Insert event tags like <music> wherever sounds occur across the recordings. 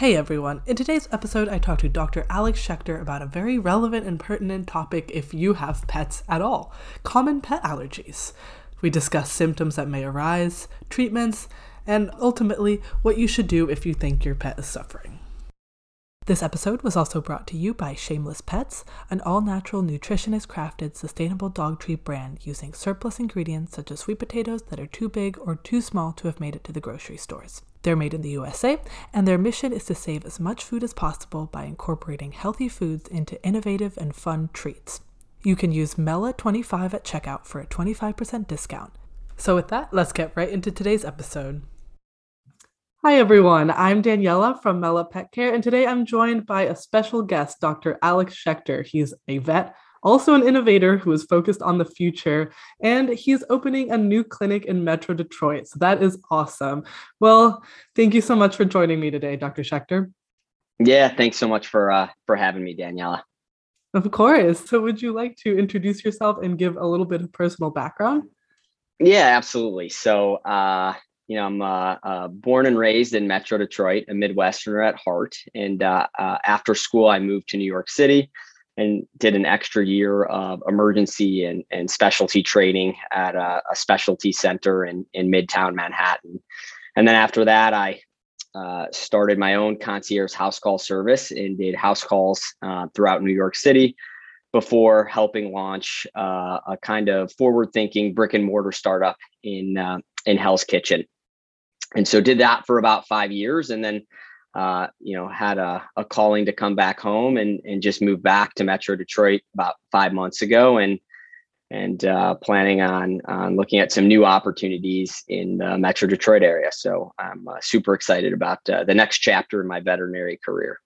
Hey everyone, in today's episode, I talked to Dr. Alex Schechter about a very relevant and pertinent topic if you have pets at all common pet allergies. We discuss symptoms that may arise, treatments, and ultimately what you should do if you think your pet is suffering. This episode was also brought to you by Shameless Pets, an all natural, nutritionist crafted, sustainable dog treat brand using surplus ingredients such as sweet potatoes that are too big or too small to have made it to the grocery stores. They're made in the USA, and their mission is to save as much food as possible by incorporating healthy foods into innovative and fun treats. You can use MELA25 at checkout for a 25% discount. So, with that, let's get right into today's episode. Hi, everyone. I'm Daniela from Mela Pet Care, and today I'm joined by a special guest, Dr. Alex Schechter. He's a vet, also an innovator who is focused on the future, and he's opening a new clinic in Metro Detroit. So that is awesome. Well, thank you so much for joining me today, Dr. Schechter. Yeah, thanks so much for uh, for having me, Daniela. Of course. So, would you like to introduce yourself and give a little bit of personal background? Yeah, absolutely. So, uh, you know, I'm uh, uh, born and raised in Metro Detroit, a Midwesterner at heart. And uh, uh, after school, I moved to New York City and did an extra year of emergency and, and specialty training at a, a specialty center in, in Midtown Manhattan. And then after that, I uh, started my own concierge house call service and did house calls uh, throughout New York City before helping launch uh, a kind of forward-thinking brick and mortar startup in uh, in Hell's Kitchen and so did that for about five years and then uh, you know had a, a calling to come back home and and just move back to metro detroit about five months ago and and uh, planning on on looking at some new opportunities in the metro detroit area. So i'm uh, super excited about uh, the next chapter in my veterinary career.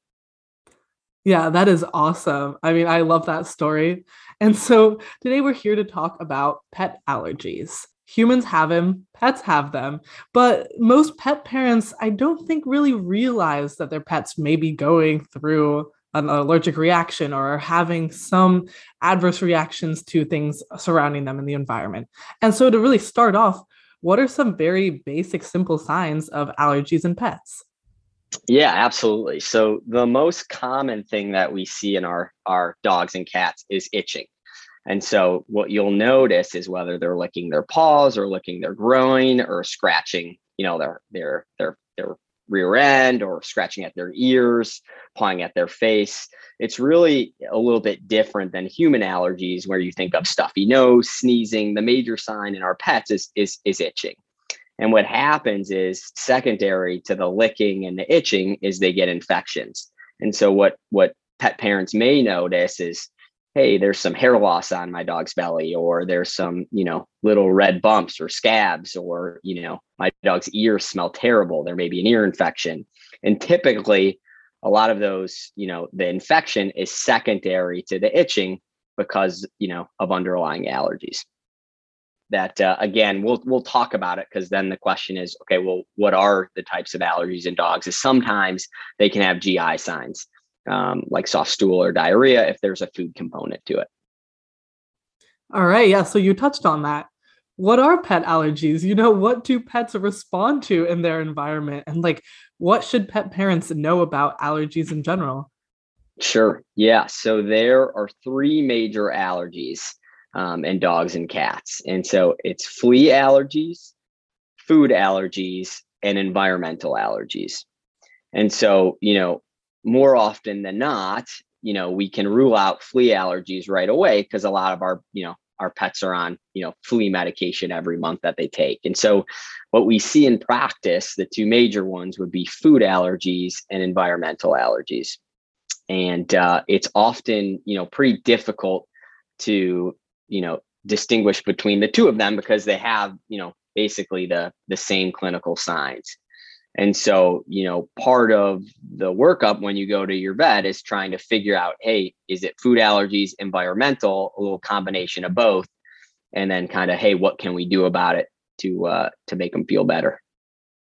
Yeah that is awesome. I mean i love that story. And so today we're here to talk about pet allergies humans have them, pets have them, but most pet parents, I don't think really realize that their pets may be going through an allergic reaction or having some adverse reactions to things surrounding them in the environment. And so, to really start off, what are some very basic, simple signs of allergies in pets? Yeah, absolutely. So the most common thing that we see in our our dogs and cats is itching. And so what you'll notice is whether they're licking their paws or licking their groin or scratching, you know, their their their their rear end or scratching at their ears, pawing at their face. It's really a little bit different than human allergies where you think of stuffy nose, sneezing. The major sign in our pets is is is itching. And what happens is secondary to the licking and the itching is they get infections. And so what what pet parents may notice is hey there's some hair loss on my dog's belly or there's some you know little red bumps or scabs or you know my dog's ears smell terrible there may be an ear infection. And typically a lot of those you know the infection is secondary to the itching because you know of underlying allergies. That uh, again we'll we'll talk about it because then the question is okay well what are the types of allergies in dogs? Is sometimes they can have gi signs um, like soft stool or diarrhea if there's a food component to it. All right. Yeah. So you touched on that. What are pet allergies? You know, what do pets respond to in their environment? And like, what should pet parents know about allergies in general? Sure. Yeah. So there are three major allergies um, in dogs and cats. And so it's flea allergies, food allergies, and environmental allergies. And so, you know, more often than not, you know, we can rule out flea allergies right away because a lot of our, you know, our pets are on, you know, flea medication every month that they take. And so what we see in practice, the two major ones would be food allergies and environmental allergies. And uh, it's often, you know, pretty difficult to, you know, distinguish between the two of them because they have, you know, basically the the same clinical signs. And so, you know, part of the workup when you go to your vet is trying to figure out, hey, is it food allergies, environmental, a little combination of both, and then kind of, hey, what can we do about it to uh, to make them feel better?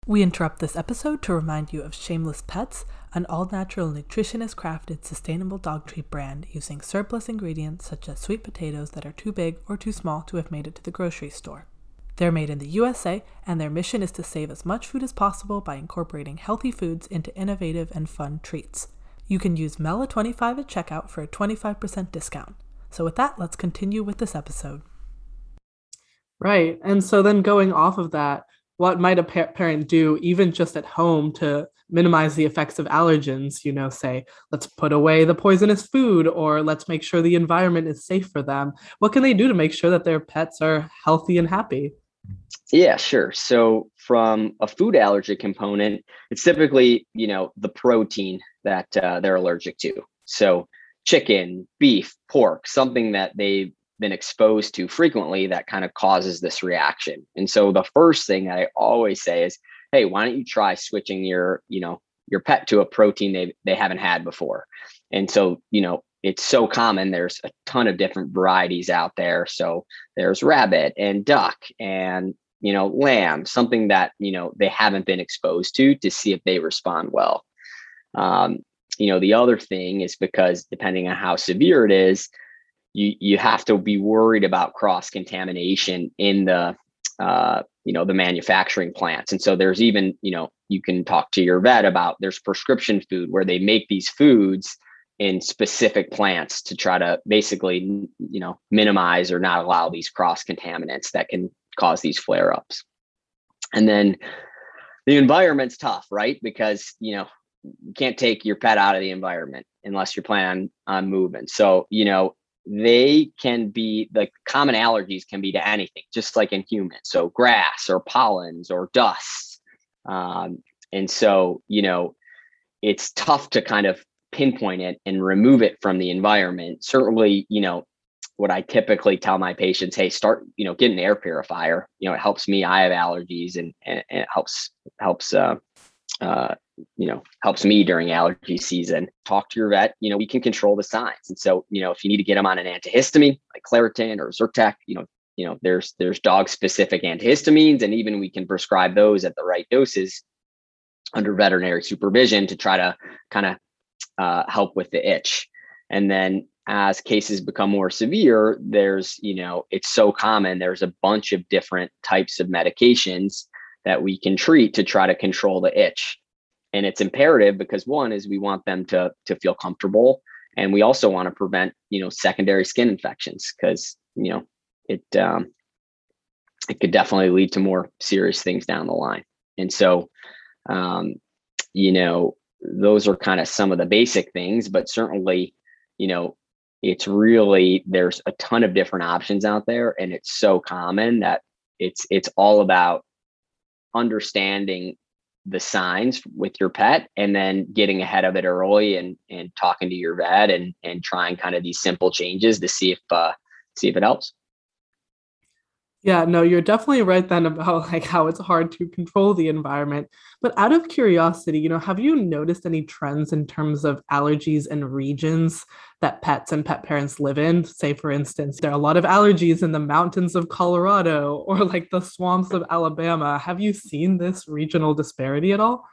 We interrupt this episode to remind you of Shameless Pets, an all-natural nutritionist crafted sustainable dog treat brand using surplus ingredients such as sweet potatoes that are too big or too small to have made it to the grocery store. They're made in the USA, and their mission is to save as much food as possible by incorporating healthy foods into innovative and fun treats. You can use MELA25 at checkout for a 25% discount. So, with that, let's continue with this episode. Right. And so, then going off of that, what might a pa- parent do, even just at home, to minimize the effects of allergens? You know, say, let's put away the poisonous food, or let's make sure the environment is safe for them. What can they do to make sure that their pets are healthy and happy? Yeah, sure. So from a food allergy component, it's typically, you know, the protein that uh, they're allergic to. So chicken, beef, pork, something that they've been exposed to frequently that kind of causes this reaction. And so the first thing that I always say is, hey, why don't you try switching your, you know, your pet to a protein they they haven't had before. And so, you know, it's so common. There's a ton of different varieties out there. So there's rabbit and duck and you know lamb, something that you know they haven't been exposed to to see if they respond well. Um, you know, the other thing is because depending on how severe it is, you you have to be worried about cross contamination in the uh, you know the manufacturing plants and so there's even you know you can talk to your vet about there's prescription food where they make these foods in specific plants to try to basically you know minimize or not allow these cross contaminants that can cause these flare ups and then the environment's tough right? Because you know you can't take your pet out of the environment unless you're planning on moving. So you know they can be the common allergies can be to anything just like in humans. So grass or pollens or dust um, and so you know it's tough to kind of pinpoint it and remove it from the environment. Certainly you know what i typically tell my patients hey start you know get an air purifier. You know it helps me i have allergies and, and, and it helps helps uh, uh, you know helps me during allergy season. Talk to your vet. You know we can control the signs. And so you know if you need to get them on an antihistamine like claritin or zyrtec you know you know there's there's dog specific antihistamines and even we can prescribe those at the right doses under veterinary supervision to try to kind of uh, help with the itch. And then as cases become more severe, there's, you know, it's so common, there's a bunch of different types of medications that we can treat to try to control the itch. And it's imperative because one is we want them to, to feel comfortable. And we also want to prevent, you know, secondary skin infections because, you know, it, um, it could definitely lead to more serious things down the line. And so, um, you know, those are kind of some of the basic things, but certainly, you know, it's really there's a ton of different options out there and it's so common that it's it's all about understanding the signs with your pet and then getting ahead of it early and and talking to your vet and and trying kind of these simple changes to see if uh see if it helps yeah, no, you're definitely right then about like how it's hard to control the environment. But out of curiosity, you know, have you noticed any trends in terms of allergies and regions that pets and pet parents live in? Say, for instance, there are a lot of allergies in the mountains of Colorado <laughs> or like the swamps of Alabama. Have you seen this regional disparity at all?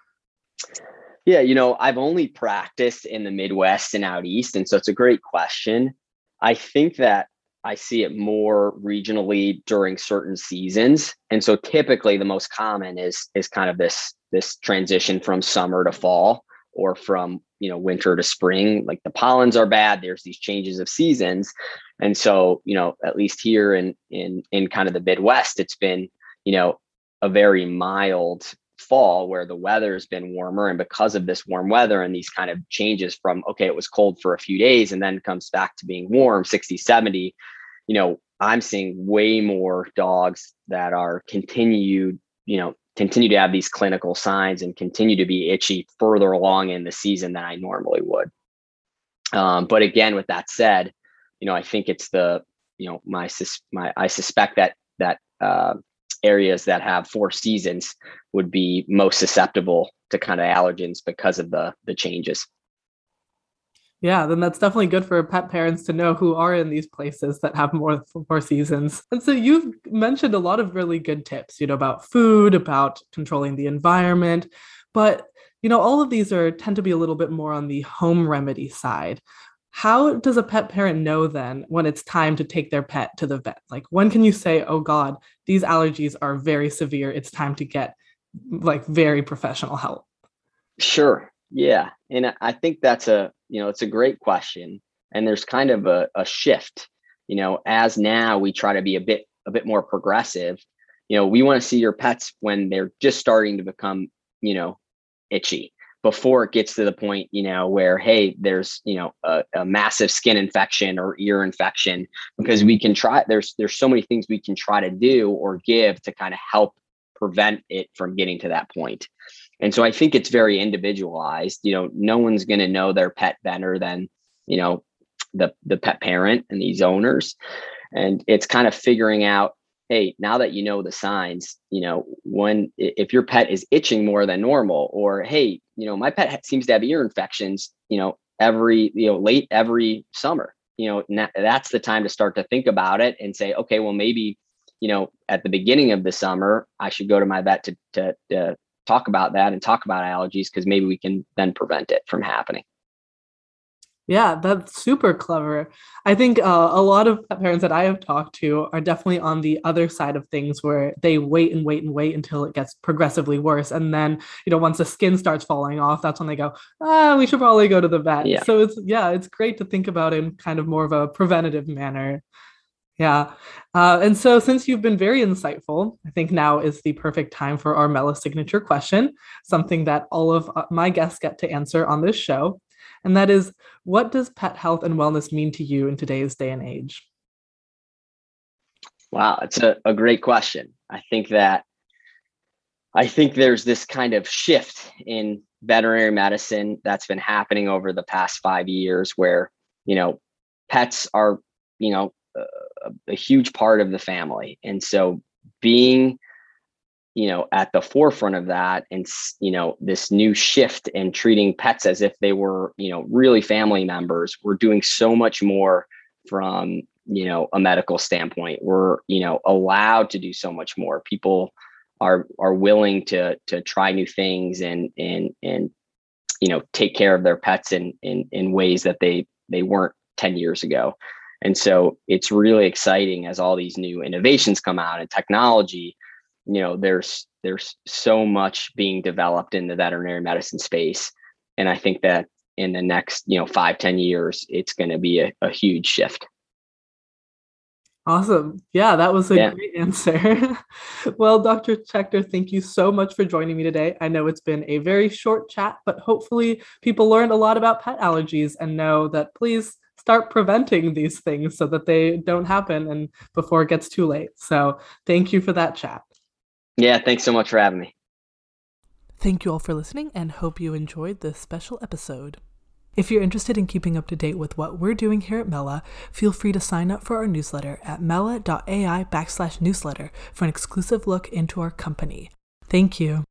Yeah, you know, I've only practiced in the Midwest and out east. And so it's a great question. I think that I see it more regionally during certain seasons. And so typically the most common is is kind of this this transition from summer to fall or from, you know, winter to spring. Like the pollens are bad, there's these changes of seasons. And so, you know, at least here in in in kind of the Midwest, it's been, you know, a very mild fall where the weather has been warmer and because of this warm weather and these kind of changes from okay it was cold for a few days and then comes back to being warm 60 70 you know i'm seeing way more dogs that are continued you know continue to have these clinical signs and continue to be itchy further along in the season than i normally would. Um, but again with that said you know i think it's the you know my sus my i suspect that that uh, areas that have four seasons would be most susceptible to kind of allergens because of the the changes. Yeah, then that's definitely good for pet parents to know who are in these places that have more more seasons. And so you've mentioned a lot of really good tips, you know, about food, about controlling the environment, but you know, all of these are tend to be a little bit more on the home remedy side. How does a pet parent know then when it's time to take their pet to the vet? Like, when can you say, oh God, these allergies are very severe. It's time to get like very professional help? Sure. Yeah. And I think that's a, you know, it's a great question. And there's kind of a, a shift, you know, as now we try to be a bit, a bit more progressive. You know, we want to see your pets when they're just starting to become, you know, itchy before it gets to the point you know where hey there's you know a, a, massive skin infection or ear infection because we can try there's there's so many things we can try to do or give to kind of help prevent it from getting to that point. and so i think it's very individualized you know no one's going to know their pet better than you know the the pet parent and these owners and it's kind of figuring out hey now that you know the signs you know when if your pet is itching more than normal or hey you know my pet seems to have ear infections you know every you know late every summer you know that's the time to start to think about it and say okay well maybe you know at the beginning of the summer i should go to my vet to to, to talk about that and talk about allergies because maybe we can then prevent it from happening yeah, that's super clever. I think uh, a lot of parents that I have talked to are definitely on the other side of things where they wait and wait and wait until it gets progressively worse. And then, you know, once the skin starts falling off, that's when they go, ah, we should probably go to the vet. Yeah. So it's, yeah, it's great to think about in kind of more of a preventative manner. Yeah. Uh, and so, since you've been very insightful, I think now is the perfect time for our Mela signature question, something that all of uh, my guests get to answer on this show and that is what does pet health and wellness mean to you in today's day and age? Wow, it's a, a great question. I think that I think there's this kind of shift in veterinary medicine that's been happening over the past five years where, you know, pets are, you know, a, a huge part of the family. And so being you know at the forefront of that and you know this new shift in treating pets as if they were you know really family members. We're doing so much more from you know a medical standpoint. We're you know allowed to do so much more. People are are willing to to try new things and and and you know take care of their pets in in in ways that they they weren't 10 years ago. And so it's really exciting as all these new innovations come out and technology you know there's there's so much being developed in the veterinary medicine space. And i think that in the next you know five ten years it's going to be a, a, huge shift. Awesome. Yeah that was a yeah. great answer. <laughs> Well dr schechter thank you so much for joining me today. I know it's been a very short chat but hopefully people learned a lot about pet allergies and know that please start preventing these things so that they don't happen and before it gets too late. So thank you for that chat yeah, thanks so much for having me. Thank you all for listening and hope you enjoyed this special episode. If you're interested in keeping up to date with what we're doing here at Mela, feel free to sign up for our newsletter at mela.ai backslash newsletter for an exclusive look into our company. Thank you.